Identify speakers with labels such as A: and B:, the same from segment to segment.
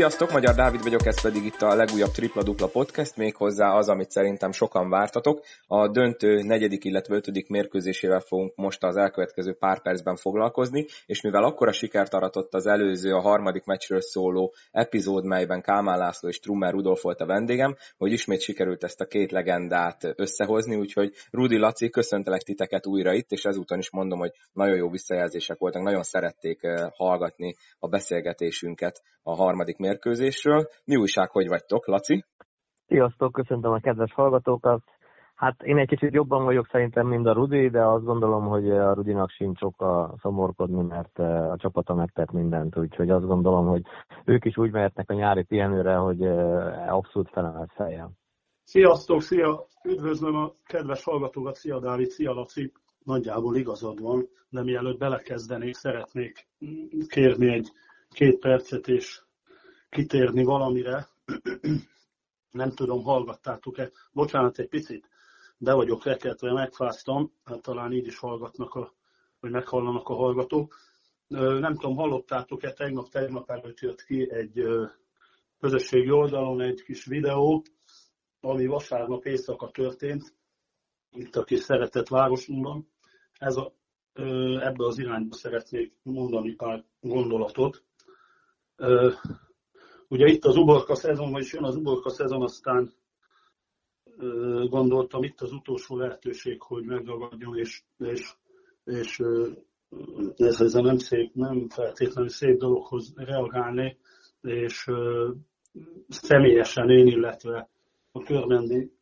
A: Sziasztok, Magyar Dávid vagyok, ez pedig itt a legújabb Tripla Dupla Podcast, méghozzá az, amit szerintem sokan vártatok. A döntő negyedik, illetve ötödik mérkőzésével fogunk most az elkövetkező pár percben foglalkozni, és mivel akkora sikert aratott az előző, a harmadik meccsről szóló epizód, melyben Kálmán László és Trummer Rudolf volt a vendégem, hogy ismét sikerült ezt a két legendát összehozni, úgyhogy Rudi Laci, köszöntelek titeket újra itt, és ezúton is mondom, hogy nagyon jó visszajelzések voltak, nagyon szerették eh, hallgatni a beszélgetésünket a harmadik mérkőzésről. Mi újság, hogy vagytok, Laci?
B: Sziasztok, köszöntöm a kedves hallgatókat. Hát én egy kicsit jobban vagyok szerintem, mint a Rudi, de azt gondolom, hogy a Rudinak sincs a szomorkodni, mert eh, a csapata megtett mindent, úgyhogy azt gondolom, hogy ők is úgy mehetnek a nyári pihenőre, hogy eh, abszolút felemelt fejjel.
C: Sziasztok, szia! Üdvözlöm a kedves hallgatókat, szia Dávid, szia Laci! Nagyjából igazad van, de mielőtt belekezdenék, szeretnék kérni egy két percet és kitérni valamire. Nem tudom, hallgattátok-e. Bocsánat, egy picit be vagyok rekedve, megfáztam, hát talán így is hallgatnak, a, vagy meghallanak a hallgatók. Nem tudom, hallottátok-e, tegnap, tegnap előtt jött ki egy közösségi oldalon egy kis videó, ami vasárnap éjszaka történt, itt a kis szeretett városunkban. Ez a, ebbe az irányba szeretnék mondani pár gondolatot. Ugye itt az uborka szezon, vagyis jön az uborka szezon, aztán gondoltam itt az utolsó lehetőség, hogy megragadjon, és, és, és ez, ez a nem, szép, nem feltétlenül szép dologhoz reagálni, és személyesen én, illetve a körmendi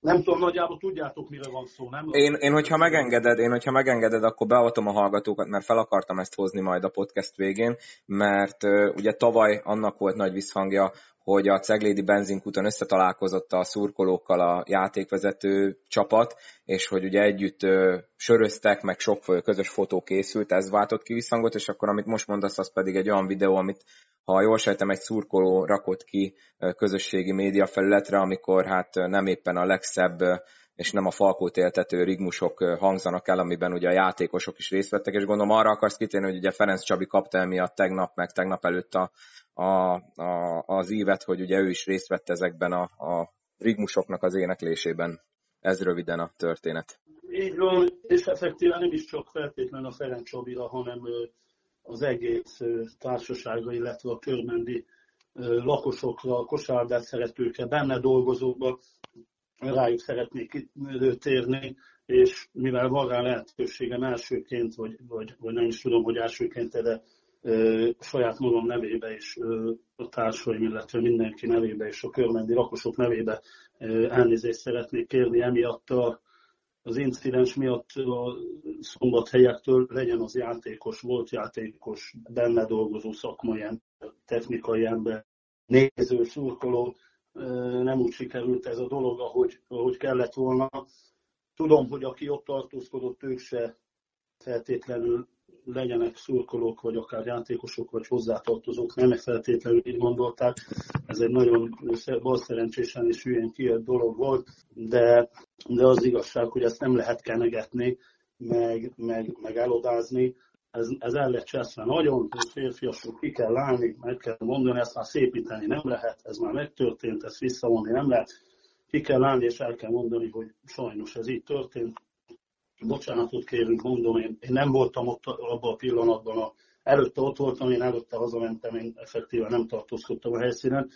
C: nem tudom, nagyjából tudjátok, mire van szó, nem?
A: Én, én, hogyha megengeded, én, hogyha megengeded, akkor beavatom a hallgatókat, mert fel akartam ezt hozni majd a podcast végén, mert ugye tavaly annak volt nagy visszhangja, hogy a Ceglédi benzinkúton összetalálkozott a szurkolókkal a játékvezető csapat, és hogy ugye együtt uh, söröztek, meg sok közös fotó készült, ez váltott ki visszhangot, és akkor amit most mondasz, az pedig egy olyan videó, amit ha jól sejtem, egy szurkoló rakott ki közösségi média felületre, amikor hát nem éppen a legszebb és nem a falkót éltető rigmusok hangzanak el, amiben ugye a játékosok is részt vettek, és gondolom arra akarsz kitérni, hogy ugye Ferenc Csabi kapta emiatt tegnap, meg tegnap előtt a, a, a, az ívet, hogy ugye ő is részt vett ezekben a, a rigmusoknak az éneklésében. Ez röviden a történet.
C: Így van, és effektíven nem is csak feltétlenül a Ferenc Csabira, hanem az egész társasága, illetve a körmendi lakosokra, a kosárlabdát szeretőkre, benne dolgozókra, rájuk szeretnék térni, és mivel van rá lehetőségem elsőként, vagy, vagy, vagy nem is tudom, hogy elsőként, de ö, saját magam nevébe és ö, a társaim, illetve mindenki nevébe és a körmendi lakosok nevébe ö, elnézést szeretnék kérni emiatt a, az incidens miatt a szombathelyektől legyen az játékos, volt játékos, benne dolgozó szakmai ember, technikai ember, néző, szurkoló, nem úgy sikerült ez a dolog, ahogy, ahogy kellett volna. Tudom, hogy aki ott tartózkodott, ők se feltétlenül legyenek szurkolók, vagy akár játékosok, vagy hozzátartozók, nem feltétlenül így gondolták. Ez egy nagyon balszerencsésen és hülyén kijött dolog volt, de, de az igazság, hogy ezt nem lehet kenegetni, meg, meg, meg elodázni. Ez, ez el lett cseszve nagyon, férfiasok ki kell állni, meg kell mondani, ezt már szépíteni nem lehet, ez már megtörtént, ezt visszavonni nem lehet. Ki kell állni, és el kell mondani, hogy sajnos ez így történt, bocsánatot kérünk, mondom, én, én nem voltam ott abban a pillanatban, a, előtte ott voltam, én előtte hazamentem, én effektíve nem tartózkodtam a helyszínen,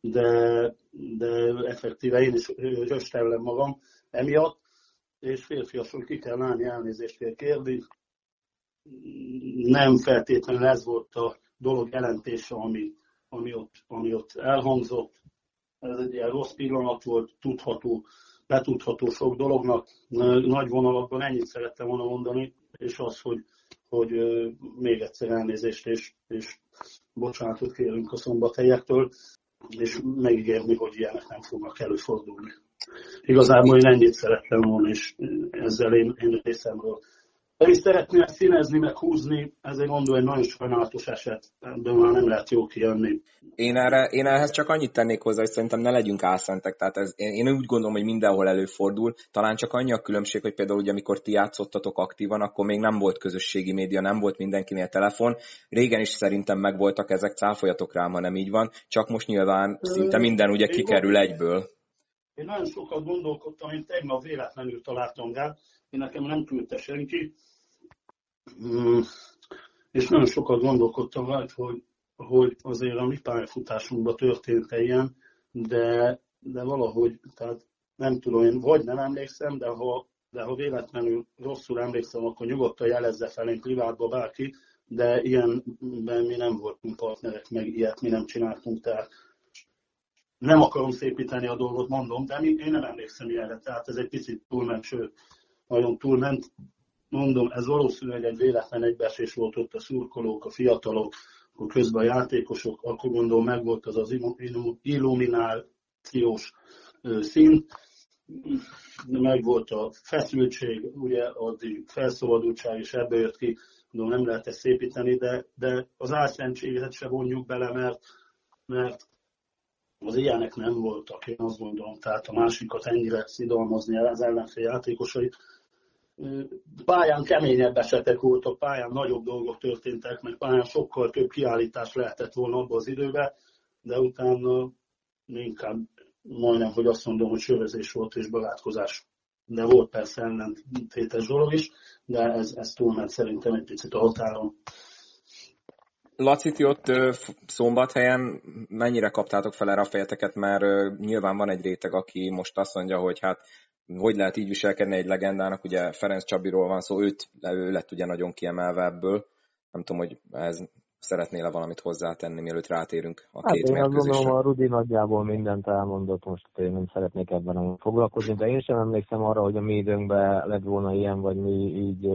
C: de, de effektíve én is röstellem magam emiatt, és férfiasul ki kell állni, elnézést kell kérni. Nem feltétlenül ez volt a dolog jelentése, ami, ami, ott, ami ott elhangzott. Ez egy ilyen rossz pillanat volt, tudható, betudható sok dolognak. Nagy vonalakban ennyit szerettem volna mondani, és az, hogy, hogy még egyszer elnézést és, és bocsánatot kérünk a szombathelyektől, és megígérni, hogy ilyenek nem fognak előfordulni. Igazából én ennyit szerettem volna, és ezzel én, én részemről ha is szeretnél színezni, meg húzni, ezért mondom, egy nagyon sajnálatos eset, de már nem lehet jó kijönni.
A: Én, erre, én ehhez csak annyit tennék hozzá, hogy szerintem ne legyünk álszentek. Tehát ez, én, én úgy gondolom, hogy mindenhol előfordul. Talán csak annyi a különbség, hogy például ugye, amikor ti játszottatok aktívan, akkor még nem volt közösségi média, nem volt mindenkinél telefon. Régen is szerintem megvoltak ezek, cáfoljatok rám, ha nem így van. Csak most nyilván szinte minden ugye kikerül egyből.
C: Én nagyon sokat gondolkodtam, én tegnap véletlenül találtam rá, én nekem nem küldte senki, mm, és nagyon sokat gondolkodtam rajta, hogy, hogy azért a mi pályafutásunkban történt -e ilyen, de, de valahogy, tehát nem tudom, én vagy nem emlékszem, de ha, de ha véletlenül rosszul emlékszem, akkor nyugodtan jelezze felénk privátba bárki, de ilyenben mi nem voltunk partnerek, meg ilyet mi nem csináltunk, tehát nem akarom szépíteni a dolgot, mondom, de én nem emlékszem ilyenre, tehát ez egy picit túlment, sőt, nagyon túlment. Mondom, ez valószínűleg egy véletlen egybeesés volt ott a szurkolók, a fiatalok, akkor közben a játékosok, akkor gondolom meg volt az az illuminációs szint, meg volt a feszültség, ugye addig felszabadultság is ebből jött ki, mondom, nem lehet ezt szépíteni, de, de az álszentséget se vonjuk bele, mert, mert az ilyenek nem voltak, én azt gondolom, tehát a másikat ennyire szidalmazni az ellenfél játékosait. Pályán keményebb esetek voltak, pályán nagyobb dolgok történtek, meg pályán sokkal több kiállítás lehetett volna abban az időben, de utána inkább majdnem, hogy azt mondom, hogy sörözés volt és barátkozás. De volt persze ellentétes dolog is, de ez, ez túlment szerintem egy picit a határon.
A: Laci, ti ott szombathelyen mennyire kaptátok fel erre a fejeteket, mert nyilván van egy réteg, aki most azt mondja, hogy hát hogy lehet így viselkedni egy legendának, ugye Ferenc Csabiról van szó, őt, ő lett ugye nagyon kiemelve ebből. Nem tudom, hogy ez szeretnél-e valamit hozzátenni, mielőtt rátérünk a
B: hát
A: két
B: én azt gondolom, a Rudi nagyjából mindent elmondott, most én nem szeretnék ebben foglalkozni, de én sem emlékszem arra, hogy a mi időnkben lett volna ilyen, vagy mi így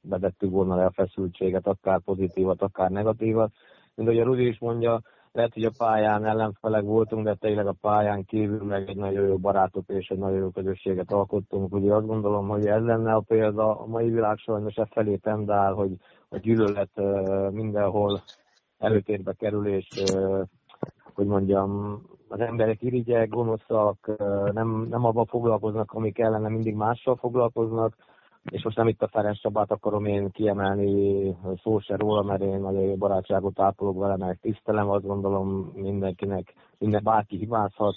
B: bedettük volna le a feszültséget, akár pozitívat, akár negatívat. Mint ahogy a Rudi is mondja, lehet, hogy a pályán ellenfelek voltunk, de tényleg a pályán kívül meg egy nagyon jó barátok és egy nagyon jó közösséget alkottunk. Ugye azt gondolom, hogy ez lenne a példa, a mai világ sajnos e felé tendál, hogy a gyűlölet mindenhol előtérbe kerül, és hogy mondjam, az emberek irigyek, gonoszak, nem, nem abban foglalkoznak, ami kellene, mindig mással foglalkoznak, és most nem itt a Ferenc Csabát akarom én kiemelni, szó se róla, mert én nagyon barátságot ápolok vele, mert tisztelem, azt gondolom mindenkinek, minden bárki hibázhat,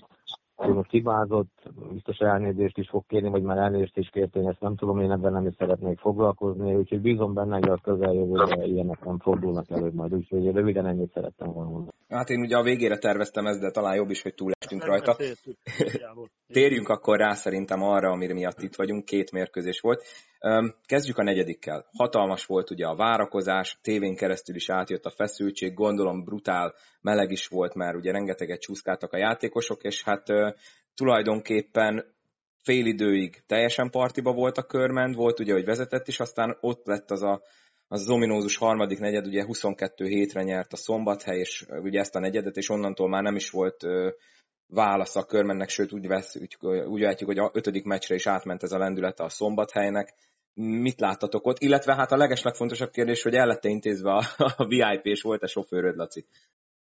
B: ő most hibázott, biztos elnézést is fog kérni, vagy már elnézést is kért, én ezt nem tudom, én ebben nem is szeretnék foglalkozni, úgyhogy bízom benne, hogy a közeljövőre ilyenek nem fordulnak elő majd, úgyhogy röviden ennyit szerettem volna mondani.
A: Hát én ugye a végére terveztem ezt, de talán jobb is, hogy túlestünk rajta. Térjünk akkor rá szerintem arra, amire miatt itt vagyunk, két mérkőzés volt. Kezdjük a negyedikkel. Hatalmas volt ugye a várakozás, tévén keresztül is átjött a feszültség, gondolom brutál meleg is volt, mert ugye rengeteget csúszkáltak a játékosok, és hát tulajdonképpen fél időig teljesen partiba volt a körment, volt ugye, hogy vezetett is, aztán ott lett az a az, ominózus harmadik negyed, ugye 22 hétre nyert a szombathely, és ugye ezt a negyedet, és onnantól már nem is volt válasz a körmennek, sőt úgy, vesz, úgy, úgy vetjük, hogy a ötödik meccsre is átment ez a lendülete a szombathelynek. Mit láttatok ott? Illetve hát a legeslegfontosabb kérdés, hogy el lett intézve a, a VIP, és volt-e sofőröd, Laci?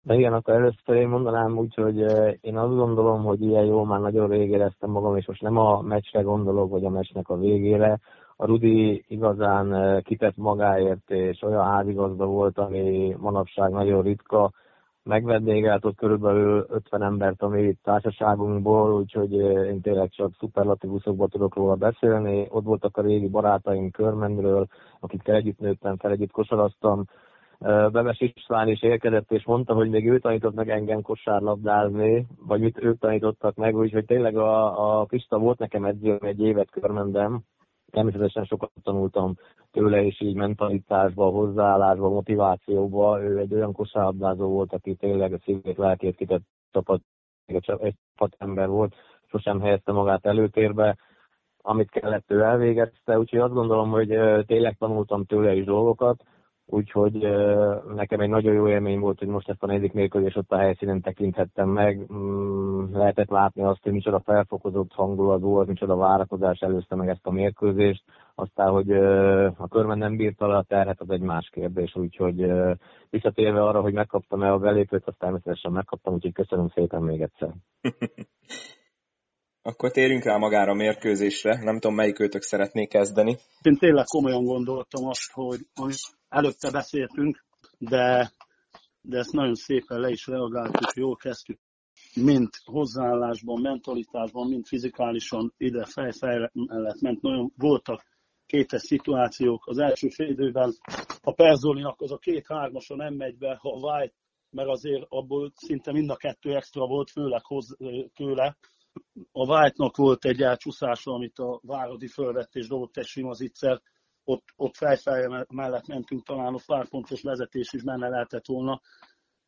B: De igen, akkor először én mondanám úgy, hogy én azt gondolom, hogy ilyen jól már nagyon rég éreztem magam, és most nem a meccsre gondolok, vagy a meccsnek a végére. A Rudi igazán kitett magáért, és olyan házigazda volt, ami manapság nagyon ritka megvendégelt körülbelül 50 embert a mi társaságunkból, úgyhogy én tényleg csak szuperlatívuszokban tudok róla beszélni. Ott voltak a régi barátaim körmendről, akikkel együtt nőttem fel, együtt kosaraztam. Bemes István is érkezett, és mondta, hogy még ő tanított meg engem kosárlabdázni, vagy mit ők tanítottak meg, úgyhogy tényleg a, a Pista volt nekem edzőm egy évet körmendem, természetesen sokat tanultam tőle, és így mentalitásba, hozzáállásba, motivációba. Ő egy olyan kosárlabdázó volt, aki tényleg a szívét, lelkét kitett csapat, egy ember volt, sosem helyezte magát előtérbe, amit kellett ő elvégezte, úgyhogy azt gondolom, hogy tényleg tanultam tőle is dolgokat, Úgyhogy nekem egy nagyon jó élmény volt, hogy most ezt a negyedik mérkőzés ott a helyszínen tekinthettem meg. Mm, lehetett látni azt, hogy micsoda felfokozott hangulat volt, micsoda várakozás előzte meg ezt a mérkőzést. aztán, hogy a körben nem bírta le a terhet, az egy más kérdés, úgyhogy visszatérve arra, hogy megkaptam-e a belépőt, azt természetesen megkaptam, úgyhogy köszönöm szépen még egyszer.
A: Akkor térjünk rá magára a mérkőzésre. Nem tudom, melyik őtök szeretné kezdeni.
C: Én tényleg komolyan gondoltam azt, hogy előtte beszéltünk, de, de ezt nagyon szépen le is reagáltuk, jól kezdtük. Mind hozzáállásban, mentalitásban, mind fizikálisan ide fej-fej mellett ment. Nagyon voltak kétes szituációk. Az első fél a Perzolinak az a két-hármasa nem megy be, ha White, mert azért abból szinte mind a kettő extra volt, főleg hoz, tőle, a White-nak volt egy elcsúszása, amit a Váradi fölvett és dobott egy sima zicser, ott, ott fejfej mellett mentünk, talán a párpontos vezetés is benne lehetett volna,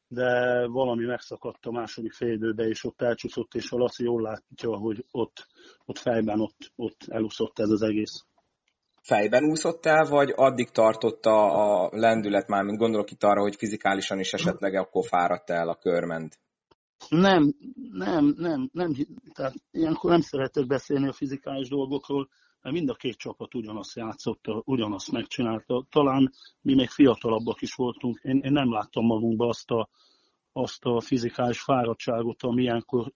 C: de valami megszakadt a második félidőbe, és ott elcsúszott, és a Laci jól látja, hogy ott, ott fejben ott, ott elúszott ez az egész.
A: Fejben úszott el, vagy addig tartotta a lendület már, mint gondolok itt arra, hogy fizikálisan is esetleg akkor fáradt el a körment?
C: Nem, nem, nem, nem, tehát ilyenkor nem szeretek beszélni a fizikális dolgokról, mert mind a két csapat ugyanazt játszotta, ugyanazt megcsinálta. Talán mi még fiatalabbak is voltunk. Én, én nem láttam magunkba azt a, azt a fizikális fáradtságot, ami ilyenkor,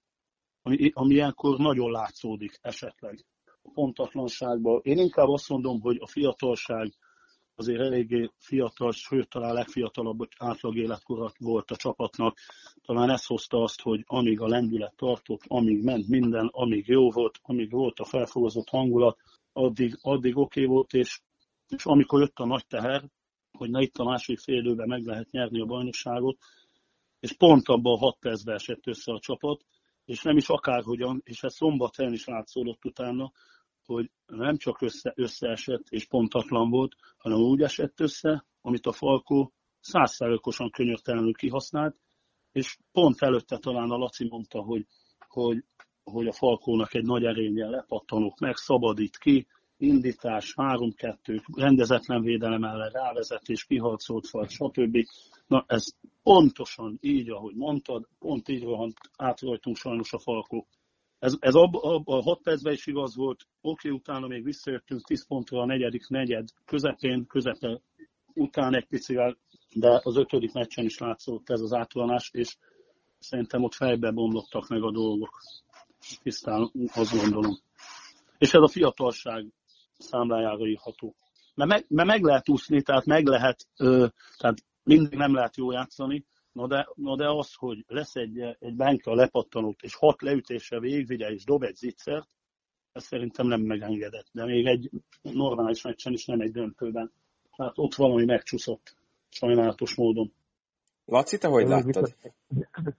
C: ami, ami ilyenkor nagyon látszódik esetleg a pontatlanságban. Én inkább azt mondom, hogy a fiatalság azért eléggé fiatal, sőt talán legfiatalabb átlag életkorat volt a csapatnak. Talán ez hozta azt, hogy amíg a lendület tartott, amíg ment minden, amíg jó volt, amíg volt a felfogozott hangulat, addig, addig oké okay volt, és, és amikor jött a nagy teher, hogy na itt a másik fél időben meg lehet nyerni a bajnokságot, és pont abban a hat percben esett össze a csapat, és nem is akárhogyan, és ez szombathelyen is látszódott utána, hogy nem csak össze, összeesett és pontatlan volt, hanem úgy esett össze, amit a Falkó százszerökosan könyörtelenül kihasznált, és pont előtte talán a Laci mondta, hogy, hogy, hogy a Falkónak egy nagy erénye lepattanok meg, szabadít ki, indítás, 3-2, rendezetlen védelem ellen rávezetés, kiharcolt fal, stb. Na ez pontosan így, ahogy mondtad, pont így rohant át rajtunk sajnos a Falkó. Ez, ez ab, ab, a 6 percben is igaz volt, oké, utána még visszajöttünk 10 pontra a negyedik negyed közepén, közepe után egy picivel, de az ötödik meccsen is látszott ez az átvanás, és szerintem ott fejbe bomlottak meg a dolgok. Tisztán azt gondolom. És ez a fiatalság számlájára írható. Mert meg, mert meg lehet úszni, tehát meg lehet, ö, tehát mindig nem lehet jó játszani, Na de, na de az, hogy lesz egy, egy bánka lepattanót, és hat leütése végvigye, és dob egy zicsert, ez szerintem nem megengedett. De még egy normális meccsen is nem egy döntőben. Tehát ott valami megcsúszott, sajnálatos módon.
A: Laci, te hogy láttad?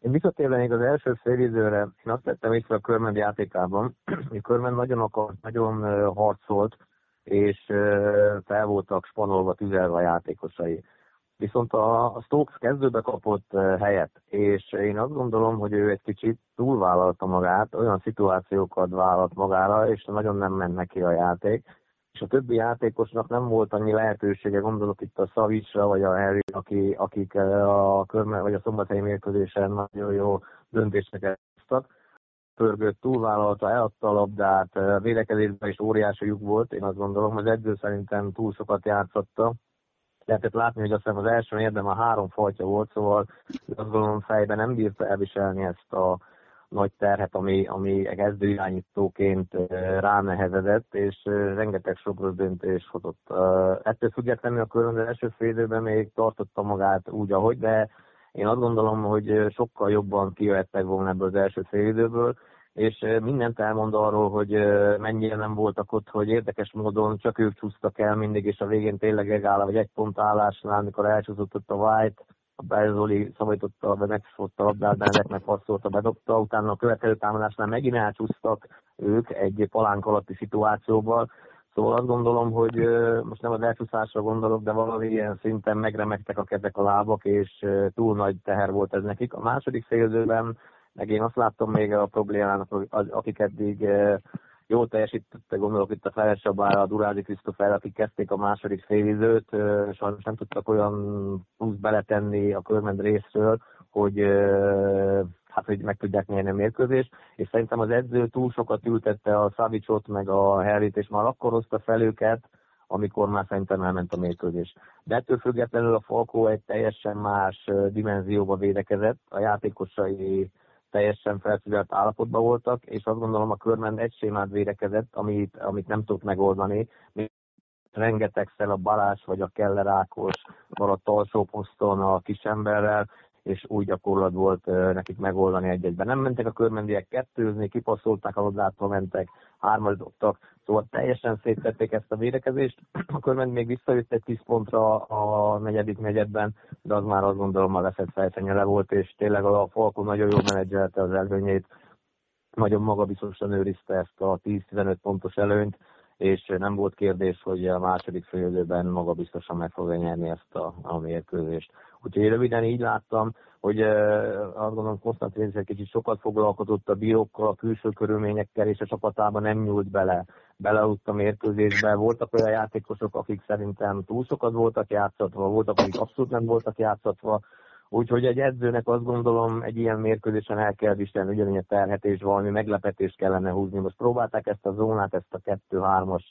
B: Én visszatérve az első félidőre, én azt tettem észre a Körmend játékában, hogy Körmend nagyon akart, nagyon harcolt, és fel voltak spanolva, tüzelve a játékosai. Viszont a Stokes kezdőbe kapott helyet, és én azt gondolom, hogy ő egy kicsit túlvállalta magát, olyan szituációkat vállalt magára, és nagyon nem ment neki a játék, és a többi játékosnak nem volt annyi lehetősége, gondolok itt a Szavicsra, vagy a Harry, aki, akik a körme, vagy a szombathelyi mérkőzésen nagyon jó döntéseket hoztak. Pörgött, túlvállalta, eladta a labdát, védekezésben is óriási lyuk volt, én azt gondolom, az edző szerintem túl sokat játszotta, lehetett látni, hogy aztán az első érdem a három fajta volt, szóval azt gondolom fejben nem bírta elviselni ezt a nagy terhet, ami, ami kezdő irányítóként ránehezedett, és rengeteg sok rossz döntés hozott. Ettől függetlenül a az első fél időben még tartotta magát úgy, ahogy, de én azt gondolom, hogy sokkal jobban kijöhettek volna ebből az első fél időből, és mindent elmond arról, hogy mennyire nem voltak ott, hogy érdekes módon csak ők csúsztak el mindig, és a végén tényleg egáll, vagy egy pont állásnál, amikor elcsúszott ott a White, a Bezoli szabadította, vagy megfosztotta a labdát, Benedeknek passzolta, bedobta, utána a következő támadásnál megint elcsúsztak ők egy palánk alatti szituációval, Szóval azt gondolom, hogy most nem az elcsúszásra gondolok, de valami ilyen szinten megremegtek a kezek a lábak, és túl nagy teher volt ez nekik. A második félzőben meg én azt láttam még a problémának, akik eddig jól teljesítette, gondolok itt a Csabára, a Durádi Krisztofer, akik kezdték a második félidőt, sajnos nem tudtak olyan plusz beletenni a körment részről, hogy hát, hogy meg tudják nyerni a mérkőzést, és szerintem az edző túl sokat ültette a Szavicsot, meg a Harryt, és már akkor hozta fel őket, amikor már szerintem elment a mérkőzés. De ettől függetlenül a Falkó egy teljesen más dimenzióba védekezett, a játékosai teljesen felszívelt állapotban voltak, és azt gondolom a körben egy sémát védekezett, amit, amit nem tudott megoldani. Rengetegszer a Balázs vagy a Keller Ákos maradt alsó poszton a kisemberrel, és úgy gyakorlat volt nekik megoldani egy-egyben. Nem mentek a körmendiek kettőzni, kipasszolták a labdát, mentek, hármat dobtak, szóval teljesen széttették ezt a védekezést. A körmendi még visszajött egy 10 pontra a negyedik negyedben, de az már azt gondolom a leszett fejtenyele volt, és tényleg a Falko nagyon jól menedzselte az előnyét, nagyon magabiztosan őrizte ezt a 10-15 pontos előnyt, és nem volt kérdés, hogy a második félidőben magabiztosan meg fogja nyerni ezt a, a mérkőzést. Úgyhogy röviden így láttam, hogy uh, azt gondolom Konstantin egy kicsit sokat foglalkozott a bírókkal, a külső körülményekkel, és a csapatában nem nyúlt bele, beleútt a mérkőzésbe. Voltak olyan játékosok, akik szerintem túl sokat voltak játszatva, voltak, akik abszolút nem voltak játszatva, Úgyhogy egy edzőnek azt gondolom, egy ilyen mérkőzésen el kell viselni ugyanilyen a terhetés, valami meglepetést kellene húzni. Most próbálták ezt a zónát, ezt a 2-3-as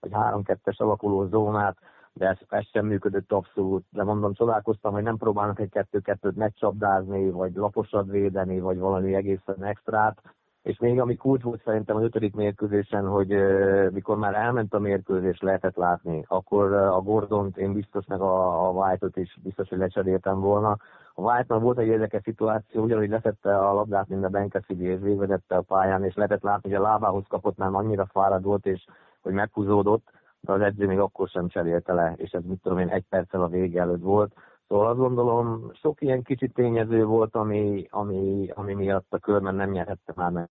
B: vagy 3-2-es alakuló zónát, de ez, ez sem működött abszolút. De mondom, csodálkoztam, hogy nem próbálnak egy kettő-kettőt megcsapdázni, vagy laposat védeni, vagy valami egészen extrát. És még ami kulcs volt szerintem az ötödik mérkőzésen, hogy uh, mikor már elment a mérkőzés, lehetett látni, akkor uh, a Gordont én biztos, meg a, a White-ot is biztos, hogy lecseréltem volna. A white volt egy érdekes szituáció, ugyanúgy leszette a labdát, mint a Benkeszigi, és végvezette a pályán, és lehetett látni, hogy a lábához kapott, már annyira fáradt volt, és hogy meghúzódott, de az edző még akkor sem cserélte le, és ez mit tudom én, egy perccel a vége előtt volt. Szóval azt gondolom, sok ilyen kicsi tényező volt, ami, ami, ami miatt a körben nem nyerhette már meg.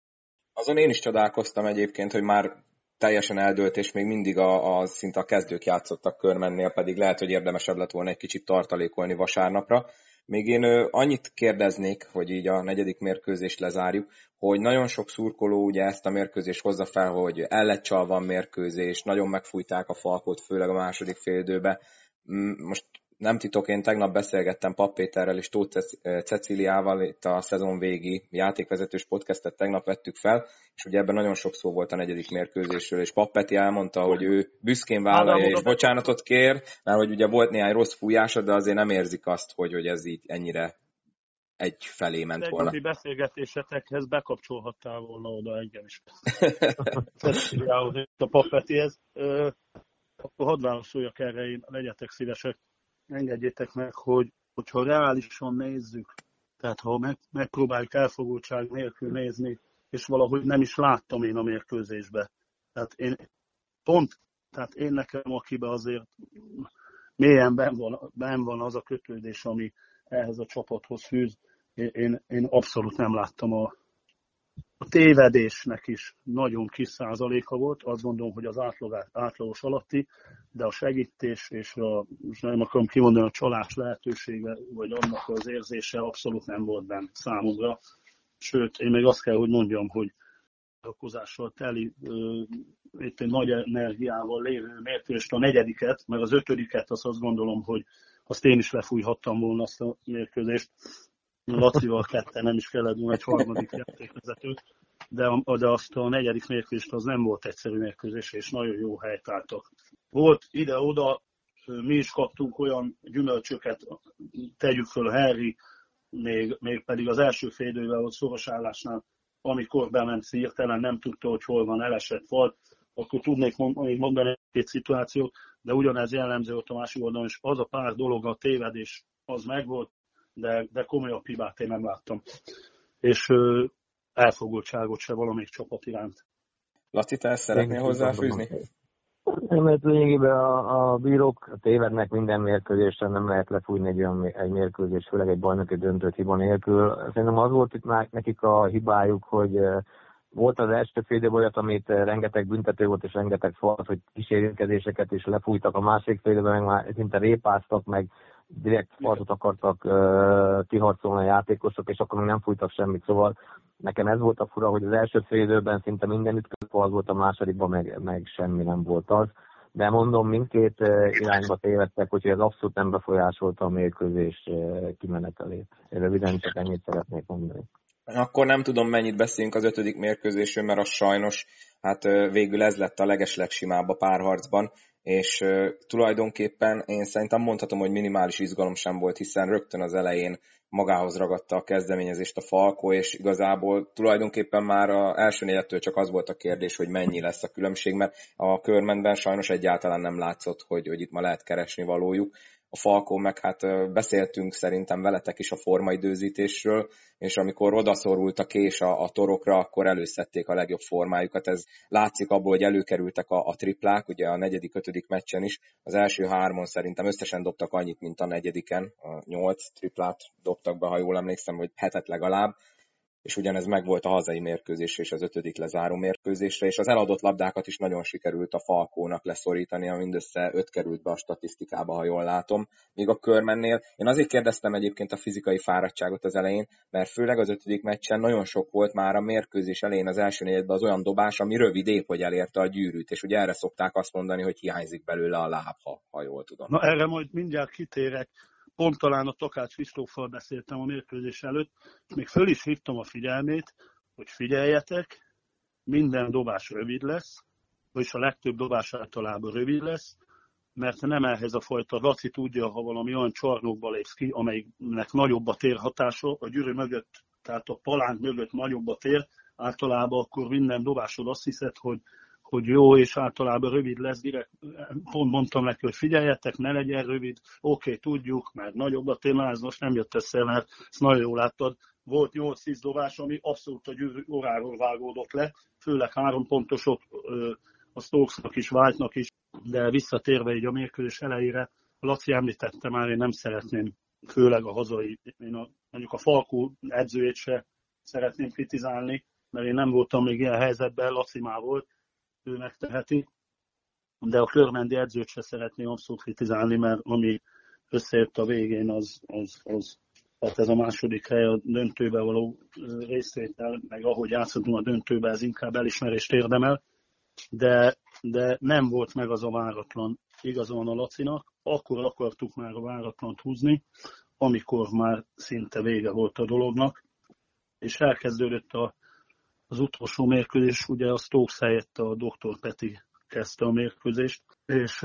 A: Azon én is csodálkoztam egyébként, hogy már teljesen eldőlt, és még mindig a, a szinte a kezdők játszottak körmennél, pedig lehet, hogy érdemesebb lett volna egy kicsit tartalékolni vasárnapra. Még én annyit kérdeznék, hogy így a negyedik mérkőzést lezárjuk, hogy nagyon sok szurkoló ugye ezt a mérkőzést hozza fel, hogy el lett mérkőzés, nagyon megfújták a falkot, főleg a második félidőbe. Most nem titok, én tegnap beszélgettem Pap Péterrel és Tóth Ceciliával, itt a szezon végi játékvezetős podcastet tegnap vettük fel, és ugye ebben nagyon sok szó volt a negyedik mérkőzésről, és Pap Peti elmondta, hogy ő büszkén vállalja és bocsánatot kér, mert hogy ugye volt néhány rossz fújása, de azért nem érzik azt, hogy, hogy ez így ennyire egy felé ment volna.
C: Egy beszélgetésetekhez bekapcsolhattál volna oda engem is. a Papetihez. Akkor hadd válaszoljak erre, én legyetek szívesek engedjétek meg, hogy hogyha reálisan nézzük, tehát ha meg, megpróbáljuk elfogultság nélkül nézni, és valahogy nem is láttam én a mérkőzésbe. Tehát én pont, tehát én nekem, akibe azért mélyen ben van, ben van az a kötődés, ami ehhez a csapathoz fűz, én, én abszolút nem láttam a, a tévedésnek is nagyon kis százaléka volt, azt gondolom, hogy az átlag, átlagos alatti, de a segítés és a, és nem akarom kimondani a csalás lehetősége, vagy annak az érzése abszolút nem volt benne számomra. Sőt, én még azt kell, hogy mondjam, hogy okozással teli, itt egy nagy energiával lévő mérkőzést, a negyediket, meg az ötödiket, azt azt gondolom, hogy azt én is lefújhattam volna azt a mérkőzést. Lacival ketten nem is kellett volna egy harmadik játékvezetőt, de, de azt a negyedik mérkőzést az nem volt egyszerű mérkőzés, és nagyon jó helyt álltak. Volt ide-oda, mi is kaptunk olyan gyümölcsöket, tegyük föl Harry, még, még pedig az első fél volt szoros állásnál, amikor bement hirtelen, nem tudta, hogy hol van, elesett volt, akkor tudnék mondani egy szituációt, de ugyanez jellemző volt a másik oldalon, és az a pár dolog, a tévedés, az megvolt, de, de komolyabb hibát én nem láttam. És ö, elfogultságot se valamelyik csapat iránt.
A: Laci, te ezt szeretnél hozzáfűzni?
B: Nem, mert lényegében a, a bírók tévednek minden mérkőzésen, nem lehet lefújni egy olyan egy mérkőzés, főleg egy bajnoki döntött hiba nélkül. Szerintem az volt itt már nekik a hibájuk, hogy volt az első fél olyat, amit rengeteg büntető volt, és rengeteg falt, hogy kísérőkezéseket is lefújtak, a másik fél meg már szinte répáztak, meg direkt faltot akartak uh, kiharcolni a játékosok, és akkor még nem fújtak semmit. Szóval nekem ez volt a fura, hogy az első fél időben szinte minden ütközött volt, a másodikban meg, meg semmi nem volt az. De mondom, mindkét uh, irányba tévedtek, úgyhogy ez abszolút nem befolyásolta a mérkőzés uh, kimenetelét. Röviden csak ennyit szeretnék mondani.
A: akkor nem tudom mennyit beszélünk az ötödik mérkőzésről, mert az sajnos, hát végül ez lett a legeslegsimább a párharcban, és tulajdonképpen én szerintem mondhatom, hogy minimális izgalom sem volt, hiszen rögtön az elején magához ragadta a kezdeményezést a Falko, és igazából tulajdonképpen már az első négyettől csak az volt a kérdés, hogy mennyi lesz a különbség, mert a körmentben sajnos egyáltalán nem látszott, hogy, hogy itt ma lehet keresni valójuk a Falkó, meg hát beszéltünk szerintem veletek is a formaidőzítésről, és amikor odaszorult a kés a, a torokra, akkor előszedték a legjobb formájukat. Ez látszik abból, hogy előkerültek a, a triplák, ugye a negyedik, ötödik meccsen is. Az első hármon szerintem összesen dobtak annyit, mint a negyediken. A nyolc triplát dobtak be, ha jól emlékszem, vagy hetet legalább és ugyanez megvolt a hazai mérkőzésre és az ötödik lezáró mérkőzésre, és az eladott labdákat is nagyon sikerült a Falkónak leszorítani, a mindössze öt került be a statisztikába, ha jól látom. Míg a körmennél, én azért kérdeztem egyébként a fizikai fáradtságot az elején, mert főleg az ötödik meccsen nagyon sok volt már a mérkőzés elején az első negyedben az olyan dobás, ami rövid épp, hogy elérte a gyűrűt, és ugye erre szokták azt mondani, hogy hiányzik belőle a láb, ha, ha jól tudom.
C: Na erre majd mindjárt kitérek pont talán a Takács Kristóffal beszéltem a mérkőzés előtt, és még föl is hívtam a figyelmét, hogy figyeljetek, minden dobás rövid lesz, vagyis a legtöbb dobás általában rövid lesz, mert nem ehhez a fajta, Laci tudja, ha valami olyan csarnokba lépsz ki, amelynek nagyobb a térhatása, a gyűrű mögött, tehát a palánk mögött nagyobb a tér, általában akkor minden dobásod azt hiszed, hogy hogy jó, és általában rövid lesz, direkt pont mondtam neki, hogy figyeljetek, ne legyen rövid, oké, okay, tudjuk, mert nagyobb a téma, ez most nem jött össze, mert ezt nagyon jól láttad, volt 8-10 dobás, ami abszolút a gyűrű óráról vágódott le, főleg három pontosok a Stokesnak is, White-nak is, de visszatérve így a mérkőzés elejére, Laci említette már, én nem szeretném, főleg a hazai, én a, mondjuk a Falkó edzőjét se szeretném kritizálni, mert én nem voltam még ilyen helyzetben, Laci már volt, ő megteheti, de a körmendi edzőt se szeretném abszolút kritizálni, mert ami összejött a végén, az, az, az tehát ez a második hely a döntőbe való részvétel, meg ahogy játszottunk a döntőbe, ez inkább elismerést érdemel, de, de nem volt meg az a váratlan igazán a Lacinak, akkor akartuk már a váratlant húzni, amikor már szinte vége volt a dolognak, és elkezdődött a az utolsó mérkőzés, ugye a Stokes helyett a Dr. Peti kezdte a mérkőzést, és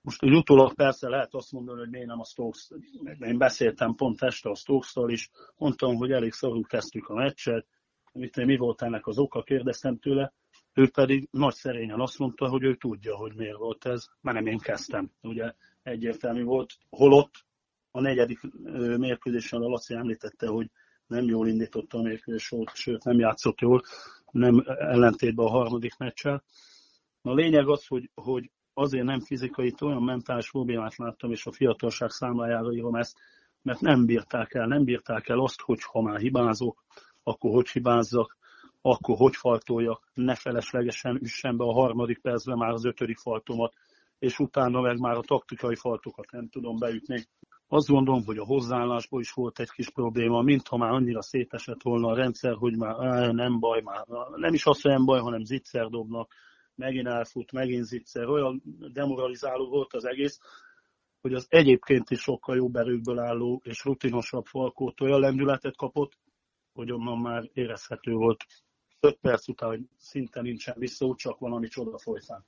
C: most úgy utólag persze lehet azt mondani, hogy miért nem a Stokes, én beszéltem pont este a stokes is, mondtam, hogy elég szarul kezdtük a meccset, mit, mi volt ennek az oka, kérdeztem tőle, ő pedig nagy szerényen azt mondta, hogy ő tudja, hogy miért volt ez, mert nem én kezdtem. Ugye egyértelmű volt, holott a negyedik mérkőzésen a Laci említette, hogy nem jól indította a mérkőzés, sőt nem játszott jól, nem ellentétben a harmadik meccsel. A lényeg az, hogy, hogy azért nem fizikai, olyan mentális problémát láttam, és a fiatalság számlájára írom ezt, mert nem bírták el, nem bírták el azt, hogy ha már hibázok, akkor hogy hibázzak, akkor hogy faltoljak, ne feleslegesen üssen be a harmadik percben már az ötödik faltomat, és utána meg már a taktikai faltokat nem tudom beütni. Azt gondolom, hogy a hozzáállásból is volt egy kis probléma, mintha már annyira szétesett volna a rendszer, hogy már nem baj, már nem is az, hogy nem baj, hanem zicser dobnak, megint elfut, megint zicser. Olyan demoralizáló volt az egész, hogy az egyébként is sokkal jobb erőkből álló és rutinosabb falkót olyan lendületet kapott, hogy onnan már érezhető volt 5 perc után, hogy szinte nincsen vissza, csak valami csoda folytán.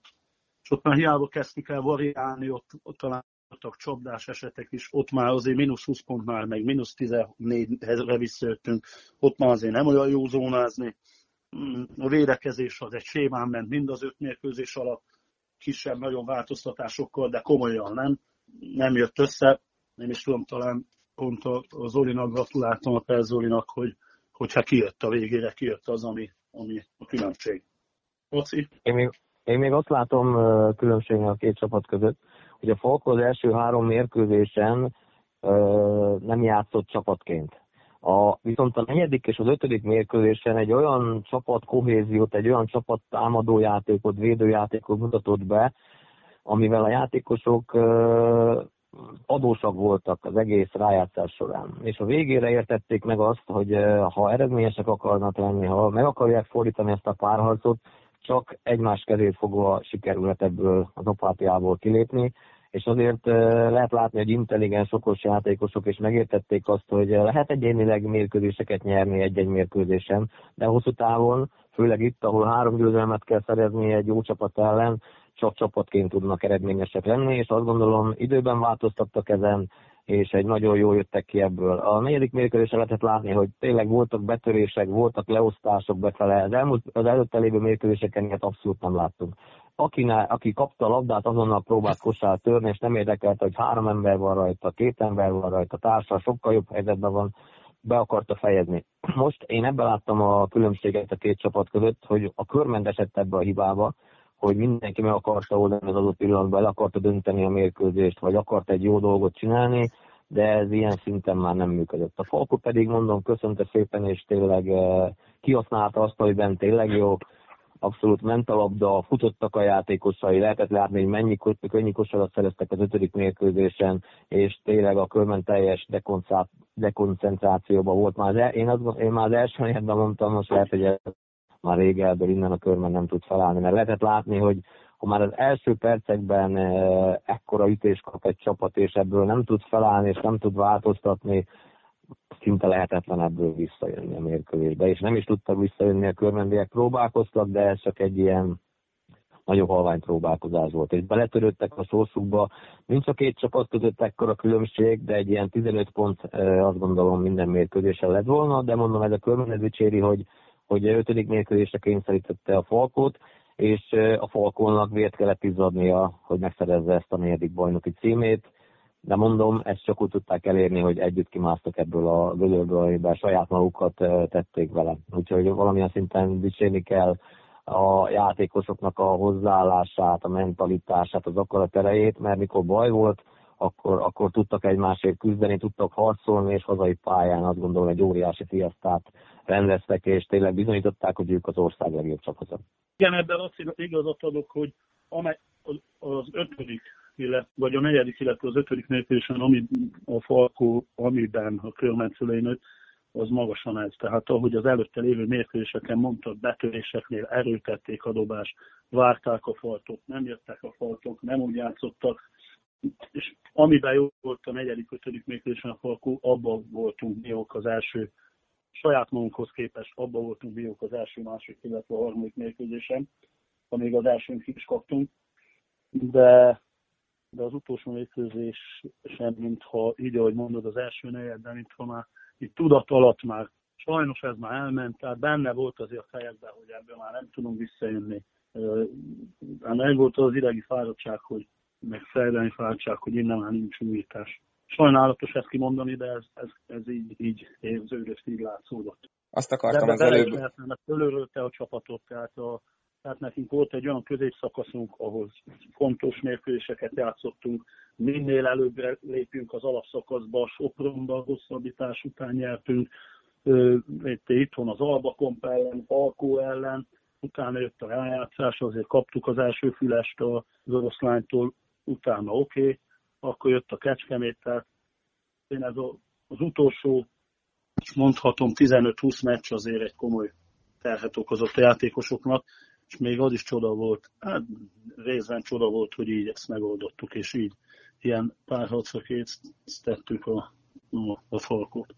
C: És ott már hiába kezdtük el variálni, ott, ott talán voltak csapdás esetek is, ott már azért mínusz 20 pontnál, meg mínusz 14-re visszajöttünk, ott már azért nem olyan jó zónázni. A védekezés az egy sémán ment mind az öt mérkőzés alatt, kisebb, nagyon változtatásokkal, de komolyan nem, nem jött össze. Nem is tudom, talán pont a, Zolinak gratuláltam a Per Zolinak, hogy, hogy hát kijött a végére, kijött az, ami, ami a különbség. Oci?
B: Én még, én még azt látom különbséget a két csapat között, hogy a Falko az első három mérkőzésen ö, nem játszott csapatként. A, viszont a negyedik és az ötödik mérkőzésen egy olyan csapat kohéziót, egy olyan csapat támadójátékot, védőjátékot mutatott be, amivel a játékosok ö, adósak voltak az egész rájátszás során. És a végére értették meg azt, hogy ha eredményesek akarnak lenni, ha meg akarják fordítani ezt a párharcot, csak egymás kezét fogva sikerülhet ebből az apátiából kilépni, és azért lehet látni, hogy intelligens, okos játékosok is megértették azt, hogy lehet egyénileg mérkőzéseket nyerni egy-egy mérkőzésen, de hosszú távon, főleg itt, ahol három győzelmet kell szerezni egy jó csapat ellen, csak csapatként tudnak eredményesek lenni, és azt gondolom időben változtattak ezen, és egy nagyon jó jöttek ki ebből. A negyedik mérkőzésre lehetett látni, hogy tényleg voltak betörések, voltak leosztások befele. Az, elmúlt, az előtte lévő mérkőzéseken ilyet abszolút nem láttunk. Akinál, aki kapta a labdát, azonnal próbált kosár törni, és nem érdekelte, hogy három ember van rajta, két ember van rajta, társa sokkal jobb helyzetben van, be akarta fejezni. Most én ebben láttam a különbséget a két csapat között, hogy a körment esett ebbe a hibába, hogy mindenki meg akarta oldani az adott pillanatban, el akarta dönteni a mérkőzést, vagy akart egy jó dolgot csinálni, de ez ilyen szinten már nem működött. A Falko pedig mondom, köszönte szépen, és tényleg eh, kihasználta azt, hogy bent tényleg jó, abszolút ment a labda, futottak a játékosai, lehetett látni, hogy mennyi könnyű kosarat szereztek az ötödik mérkőzésen, és tényleg a körben teljes dekoncentrációban volt már. Az, én, az, én már az első helyetben mondtam, most lehet, hogy ez már rég ebből innen a körben nem tud felállni, mert lehetett látni, hogy ha már az első percekben eh, ekkora ütés kap egy csapat, és ebből nem tud felállni, és nem tud változtatni, szinte lehetetlen ebből visszajönni a mérkőzésbe, és nem is tudtak visszajönni a körmendiek, próbálkoztak, de ez csak egy ilyen nagyon halvány próbálkozás volt, és beletörődtek a szószukba. Nincs a két csapat között ekkora különbség, de egy ilyen 15 pont eh, azt gondolom minden mérkőzésen lett volna, de mondom, ez a körmendez dicséri, hogy hogy ötödik mérkőzésre kényszerítette a Falkót, és a Falkónak vért kellett izzadnia, hogy megszerezze ezt a negyedik bajnoki címét. De mondom, ezt csak úgy tudták elérni, hogy együtt kimásztak ebből a gödörből, amiben saját magukat tették vele. Úgyhogy valamilyen szinten dicsérni kell a játékosoknak a hozzáállását, a mentalitását, az akarat erejét, mert mikor baj volt, akkor, akkor tudtak egymásért küzdeni, tudtak harcolni, és hazai pályán azt gondolom egy óriási fiasztát rendeztek, és tényleg bizonyították, hogy ők az ország legjobb csapata.
C: Igen, ebben azt igazat adok, hogy amely, az, ötödik, illetve, vagy a negyedik, illetve az ötödik mérkőzésen, ami a Falkó, amiben a körmetszülein az magasan ez. Tehát ahogy az előtte lévő mérkőzéseken mondtad, betöréseknél erőtették a dobást, várták a faltok, nem jöttek a faltok, nem úgy játszottak, és amiben jó volt a negyedik, ötödik mérkőzésen a Falkó, abban voltunk mi az első saját magunkhoz képest abban voltunk bírók az első, másik, illetve a harmadik mérkőzésen, amíg az elsőn is kaptunk, de, de az utolsó mérkőzés sem, mintha így, ahogy mondod, az első negyed, de mintha már itt tudat alatt már sajnos ez már elment, tehát benne volt azért a fejedben, hogy ebből már nem tudunk visszajönni. meg volt az idegi fáradtság, hogy meg fáradtság, hogy innen már nincs újítás. Sajnálatos ezt kimondani, de ez, ez, ez így, így érződött, így látszódott.
A: Azt akartam de az előbb...
C: De fölörölte a csapatot, tehát, a, tehát nekünk volt egy olyan középszakaszunk, ahol fontos mérkőzéseket játszottunk, minél előbbre lépjünk az alapszakaszba, Sopronba hosszabbítás után nyertünk, itt itthon az Alba Komp ellen, Alkó ellen, utána jött a rájátszás, azért kaptuk az első fülest az oroszlánytól, utána oké, okay, akkor jött a Kecskemét, tehát én ez a, az utolsó, mondhatom 15-20 meccs azért egy komoly terhet okozott a játékosoknak, és még az is csoda volt, hát részben csoda volt, hogy így ezt megoldottuk, és így ilyen párharcra tettük a, a, a falkot.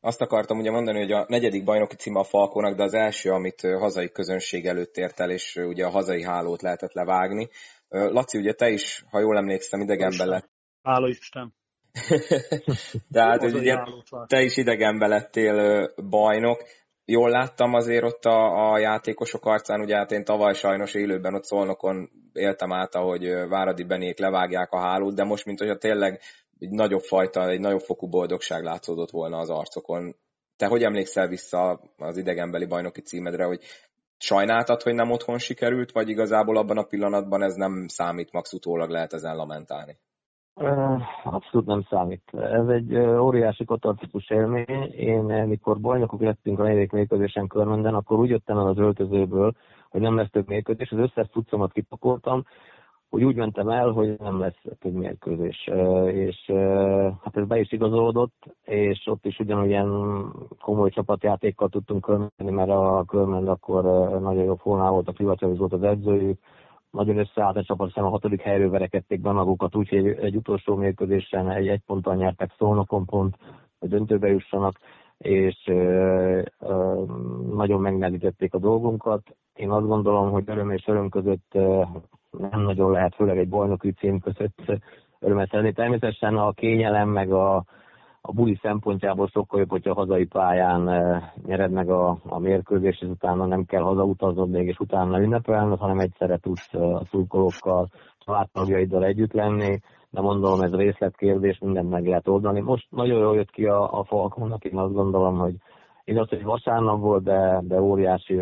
A: Azt akartam ugye mondani, hogy a negyedik bajnoki címe a Falkónak, de az első, amit hazai közönség előtt ért el, és ugye a hazai hálót lehetett levágni. Laci, ugye te is, ha jól emlékszem, idegenben lett,
C: Hála Isten.
A: Tehát, hogy ugye te is idegenbe lettél bajnok. Jól láttam azért ott a, a játékosok arcán, ugye hát én tavaly sajnos élőben ott Szolnokon éltem át, ahogy Váradi Benék levágják a hálót, de most, mint hogyha tényleg egy nagyobb fajta, egy nagyobb fokú boldogság látszódott volna az arcokon. Te hogy emlékszel vissza az idegenbeli bajnoki címedre, hogy sajnáltad, hogy nem otthon sikerült, vagy igazából abban a pillanatban ez nem számít, max utólag lehet ezen lamentálni?
B: Abszolút nem számít. Ez egy óriási katartikus élmény. Én, mikor bajnokok lettünk a negyedik mérkőzésen körmenden, akkor úgy jöttem el az öltözőből, hogy nem lesz több mérkőzés. Az összes cuccomat kipakoltam, hogy úgy mentem el, hogy nem lesz több mérkőzés. És hát ez be is igazolódott, és ott is ugyanolyan komoly csapatjátékkal tudtunk körmenni, mert a körmend akkor nagyon jó formában volt, a Krivacsavuz volt az edzőjük, nagyon összeállt a csapat, hiszen a hatodik helyről verekedték be magukat, úgyhogy egy utolsó mérkőzésen egy, egy ponttal nyertek Szolnokon pont, hogy döntőbe jussanak, és ö, ö, nagyon megnehezítették a dolgunkat. Én azt gondolom, hogy öröm és öröm között ö, nem nagyon lehet, főleg egy bajnoki cím között örömet szerezni. Természetesen a kényelem meg a, a buli szempontjából sokkal jobb, hogyha a hazai pályán e, nyered meg a, a mérkőzést, és utána nem kell hazautaznod még, és utána ünnepelned, hanem egyszerre tudsz e, a szurkolókkal, családtagjaiddal együtt lenni, de mondom, ez részletkérdés, mindent meg lehet oldani. Most nagyon jól jött ki a, a Falkonnak, én azt gondolom, hogy Igaz, hogy vasárnap volt, de, de óriási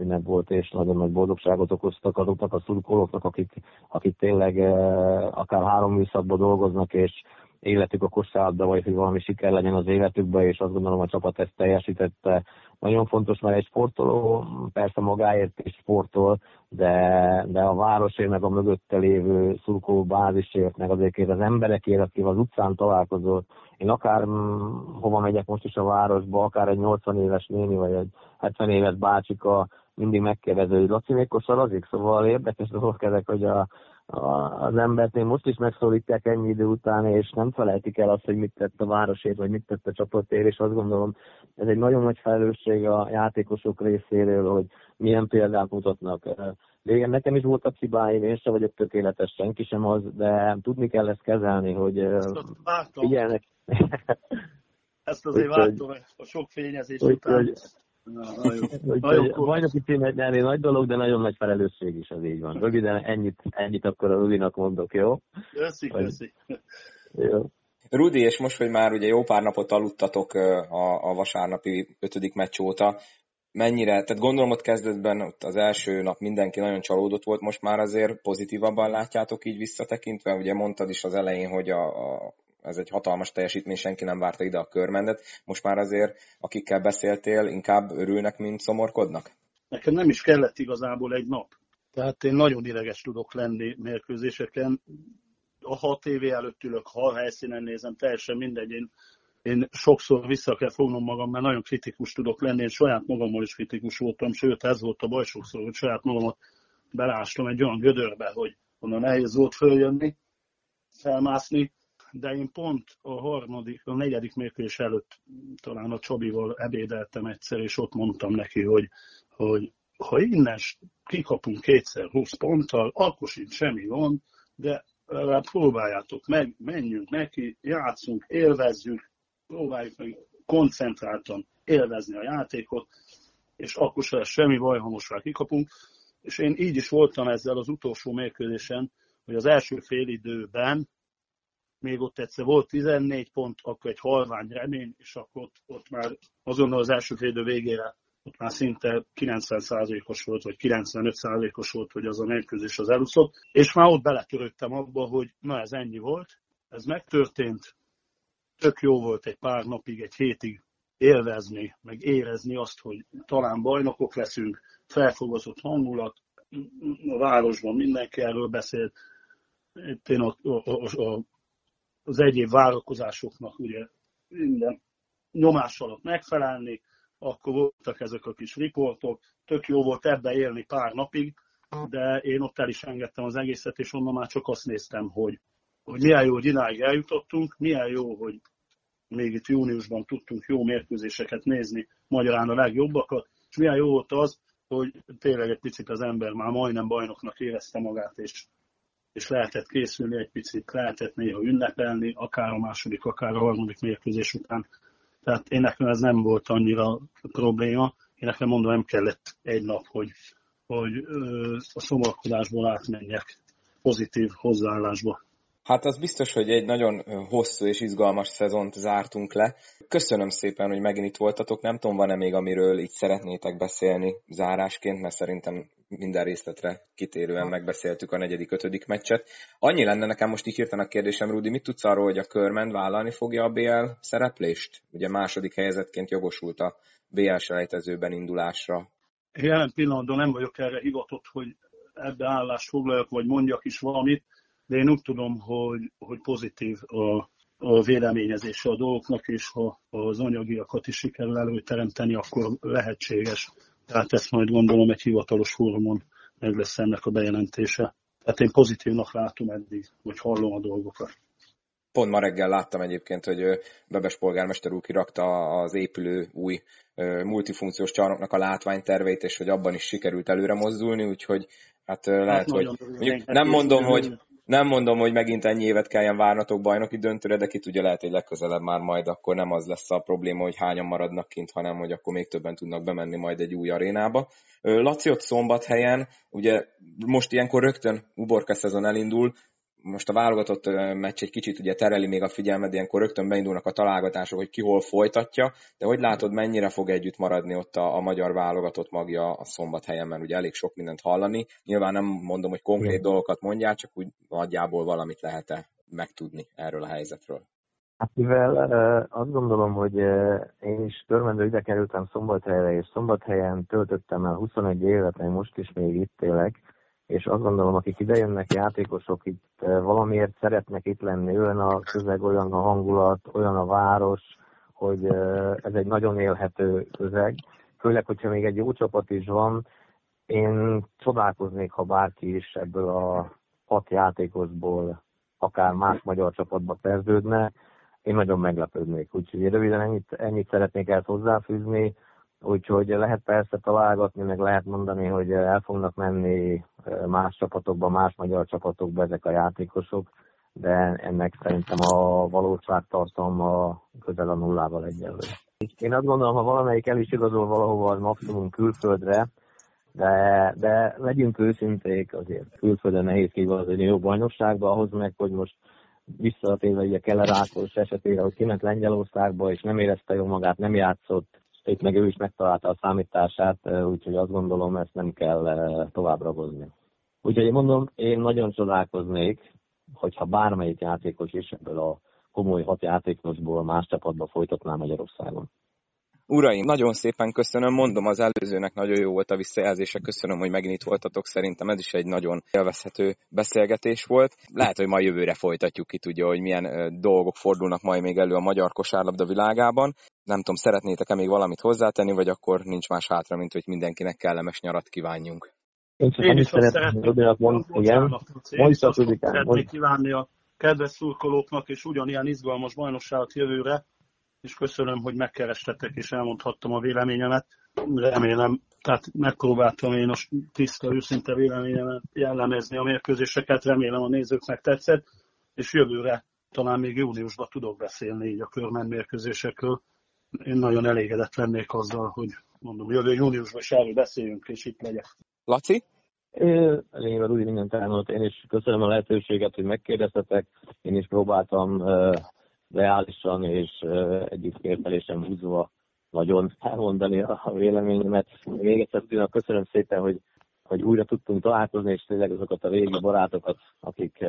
B: ünnep volt, és nagyon nagy boldogságot okoztak azoknak a szurkolóknak, akik, akik tényleg eh, akár három műszakban dolgoznak, és életük a kosárlabda, vagy hogy valami siker legyen az életükben, és azt gondolom a csapat ezt teljesítette. Nagyon fontos, mert egy sportoló persze magáért is sportol, de, de a városért, meg a mögötte lévő szurkoló bázisért, meg azért az emberekért, akivel az utcán találkozol. Én akár mm, hova megyek most is a városba, akár egy 80 éves néni, vagy egy 70 éves bácsika, mindig megkérdező, hogy Laci még kosarazik, szóval érdekes dolgok ezek, hogy a, az embert még most is megszólítják ennyi idő után, és nem felejtik el azt, hogy mit tett a városért, vagy mit tett a csapatért, és azt gondolom, ez egy nagyon nagy felelősség a játékosok részéről, hogy milyen példát mutatnak. Régen nekem is voltak hibáim, én sem vagyok tökéletes, senki sem az, de tudni kell ezt kezelni, hogy figyelnek.
C: Ezt azért vártam a sok fényezés úgy, után. Hogy,
B: bajnoki címet nyerni nagy dolog, de nagyon nagy felelősség is, az így van. Röviden ennyit, ennyit akkor a Rudinak mondok, jó?
C: Köszi, köszi.
A: Jó. Rudi, és most, hogy már ugye jó pár napot aludtatok a, a vasárnapi ötödik meccs óta, mennyire, tehát gondolom ott kezdetben ott az első nap mindenki nagyon csalódott volt, most már azért pozitívabban látjátok így visszatekintve, ugye mondtad is az elején, hogy a, a ez egy hatalmas teljesítmény, senki nem várta ide a körmendet. Most már azért, akikkel beszéltél, inkább örülnek, mint szomorkodnak?
C: Nekem nem is kellett igazából egy nap. Tehát én nagyon ideges tudok lenni mérkőzéseken. A hat év előtt ülök, ha a helyszínen nézem, teljesen mindegy. Én, én sokszor vissza kell fognom magam, mert nagyon kritikus tudok lenni. Én saját magammal is kritikus voltam, sőt ez volt a baj sokszor, hogy saját magamat belástam egy olyan gödörbe, hogy onnan nehéz volt följönni, felmászni, de én pont a harmadik, a negyedik mérkőzés előtt talán a Csabival ebédeltem egyszer, és ott mondtam neki, hogy, hogy ha innen kikapunk kétszer 20 ponttal, akkor sincs semmi gond, de legalább próbáljátok meg, menjünk neki, játszunk, élvezzük, próbáljuk meg koncentráltan élvezni a játékot, és akkor se lesz semmi baj, ha most már kikapunk. És én így is voltam ezzel az utolsó mérkőzésen, hogy az első fél időben még ott egyszer volt 14 pont, akkor egy halvány remény, és akkor ott, ott már azonnal az első fél végére ott már szinte 90%-os volt, vagy 95%-os volt, hogy az a mérkőzés az elúszott, és már ott beletörődtem abba, hogy na ez ennyi volt, ez megtörtént, tök jó volt egy pár napig, egy hétig élvezni, meg érezni azt, hogy talán bajnokok leszünk, felfogozott hangulat, a városban mindenki erről beszélt, itt én a, a, a, a az egyéb várakozásoknak ugye minden nyomás alatt megfelelni, akkor voltak ezek a kis riportok, tök jó volt ebbe élni pár napig, de én ott el is engedtem az egészet, és onnan már csak azt néztem, hogy, hogy milyen jó, hogy idáig eljutottunk, milyen jó, hogy még itt júniusban tudtunk jó mérkőzéseket nézni, magyarán a legjobbakat, és milyen jó volt az, hogy tényleg egy picit az ember már majdnem bajnoknak érezte magát, és és lehetett készülni egy picit, lehetett néha ünnepelni, akár a második, akár a harmadik mérkőzés után. Tehát én nekem ez nem volt annyira probléma. Én nekem mondom, nem kellett egy nap, hogy, hogy a szomorkodásból átmenjek pozitív hozzáállásba.
A: Hát az biztos, hogy egy nagyon hosszú és izgalmas szezont zártunk le. Köszönöm szépen, hogy megint itt voltatok. Nem tudom, van-e még, amiről így szeretnétek beszélni zárásként, mert szerintem minden részletre kitérően megbeszéltük a negyedik, ötödik meccset. Annyi lenne nekem most így hirtelen a kérdésem, Rudi, mit tudsz arról, hogy a Körment vállalni fogja a BL szereplést? Ugye második helyezetként jogosult a BL selejtezőben indulásra.
C: Jelen pillanatban nem vagyok erre hivatott, hogy ebbe állást foglaljak, vagy mondjak is valamit de én úgy tudom, hogy, hogy pozitív a, a véleményezése a dolgoknak, és ha az anyagiakat is sikerül előteremteni, akkor lehetséges. Tehát ezt majd gondolom egy hivatalos fórumon meg lesz ennek a bejelentése. Tehát én pozitívnak látom eddig, hogy hallom a dolgokat.
A: Pont ma reggel láttam egyébként, hogy Bebes polgármester úr kirakta az épülő új multifunkciós csarnoknak a látványterveit, és hogy abban is sikerült előre mozdulni, úgyhogy hát lehet, hát hogy mondjuk, nem mondom, hogy nem mondom, hogy megint ennyi évet kelljen várnatok bajnoki döntőre, de ki tudja, lehet, hogy legközelebb már majd akkor nem az lesz a probléma, hogy hányan maradnak kint, hanem hogy akkor még többen tudnak bemenni majd egy új arénába. Laci ott szombathelyen, ugye most ilyenkor rögtön uborka szezon elindul, most a válogatott meccs egy kicsit ugye tereli még a figyelmed, ilyenkor rögtön beindulnak a találgatások, hogy ki hol folytatja, de hogy látod, mennyire fog együtt maradni ott a, a magyar válogatott magja a szombathelyen, mert ugye elég sok mindent hallani. Nyilván nem mondom, hogy konkrét dolgokat mondjál, csak úgy nagyjából valamit lehet-e megtudni erről a helyzetről.
B: Hát mivel azt gondolom, hogy én is törmendő ide kerültem Szombathelyre, és Szombathelyen töltöttem el 21 évet, én most is még itt élek, és azt gondolom, akik idejönnek játékosok, itt eh, valamiért szeretnek itt lenni, olyan a közeg, olyan a hangulat, olyan a város, hogy eh, ez egy nagyon élhető közeg. Főleg, hogyha még egy jó csapat is van, én csodálkoznék, ha bárki is ebből a hat játékosból akár más magyar csapatba szerződne, én nagyon meglepődnék. Úgyhogy röviden ennyit, ennyit szeretnék ezt hozzáfűzni. Úgyhogy lehet persze találgatni, meg lehet mondani, hogy el fognak menni más csapatokba, más magyar csapatokba ezek a játékosok, de ennek szerintem a valóságtartalma közel a nullával egyenlő. Én azt gondolom, ha valamelyik el is igazol valahova az maximum külföldre, de, de legyünk őszinték, azért külföldön nehéz kivazni jó bajnokságba, ahhoz meg, hogy most visszatérve a Keller Ákos esetére, hogy kiment Lengyelországba, és nem érezte jól magát, nem játszott, itt meg ő is megtalálta a számítását, úgyhogy azt gondolom, ezt nem kell tovább ragozni. Úgyhogy én mondom, én nagyon csodálkoznék, hogyha bármelyik játékos is ebből a komoly hat játékosból más csapatba folytatná Magyarországon.
A: Uraim, nagyon szépen köszönöm, mondom az előzőnek nagyon jó volt a visszajelzése, köszönöm, hogy megint itt voltatok, szerintem ez is egy nagyon élvezhető beszélgetés volt. Lehet, hogy ma jövőre folytatjuk ki, tudja, hogy milyen dolgok fordulnak majd még elő a magyar kosárlabda világában. Nem tudom, szeretnétek-e még valamit hozzátenni, vagy akkor nincs más hátra, mint hogy mindenkinek kellemes nyarat kívánjunk.
B: Én csak Én is szeretném, mond, igen,
C: Szeretnék kívánni a kedves szurkolóknak, és ugyanilyen izgalmas bajnokságot jövőre, és köszönöm, hogy megkerestetek, és elmondhattam a véleményemet. Remélem, tehát megpróbáltam én a tiszta, őszinte véleményemet jellemezni a mérkőzéseket, remélem a nézőknek tetszett, és jövőre talán még júniusban tudok beszélni így a körmen mérkőzésekről. Én nagyon elégedett lennék azzal, hogy mondom, jövő júniusban is erről beszéljünk, és itt legyek.
A: Laci?
B: Lényegében úgy mindent elmondott. Én is köszönöm a lehetőséget, hogy megkérdeztetek. Én is próbáltam reálisan és egyik értelésem húzva nagyon elmondani a véleményemet. Még egyszer tudjuk, köszönöm szépen, hogy, hogy újra tudtunk találkozni, és tényleg azokat a régi barátokat, akik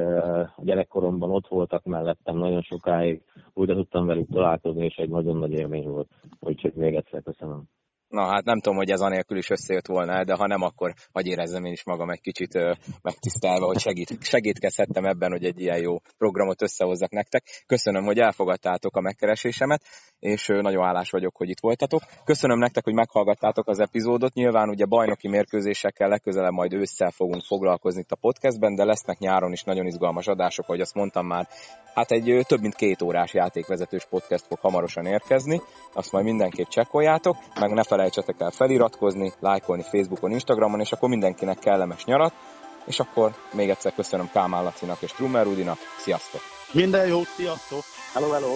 B: a gyerekkoromban ott voltak mellettem nagyon sokáig, újra tudtam velük találkozni, és egy nagyon nagy élmény volt. Úgyhogy még egyszer köszönöm.
A: Na hát nem tudom, hogy ez anélkül is összejött volna, de ha nem, akkor hagy érezzem én is magam egy kicsit ö, megtisztelve, hogy segít, segítkezhettem ebben, hogy egy ilyen jó programot összehozzak nektek. Köszönöm, hogy elfogadtátok a megkeresésemet, és ö, nagyon állás vagyok, hogy itt voltatok. Köszönöm nektek, hogy meghallgattátok az epizódot. Nyilván ugye bajnoki mérkőzésekkel legközelebb majd ősszel fogunk foglalkozni itt a podcastben, de lesznek nyáron is nagyon izgalmas adások, ahogy azt mondtam már. Hát egy ö, több mint két órás játékvezetős podcast fog hamarosan érkezni, azt majd mindenképp csekkoljátok, meg ne felejtsetek el feliratkozni, lájkolni Facebookon, Instagramon, és akkor mindenkinek kellemes nyarat, és akkor még egyszer köszönöm Kálmán Lacinak és Trummer Rudinak, sziasztok!
C: Minden jót, sziasztok!
B: Hello, hello!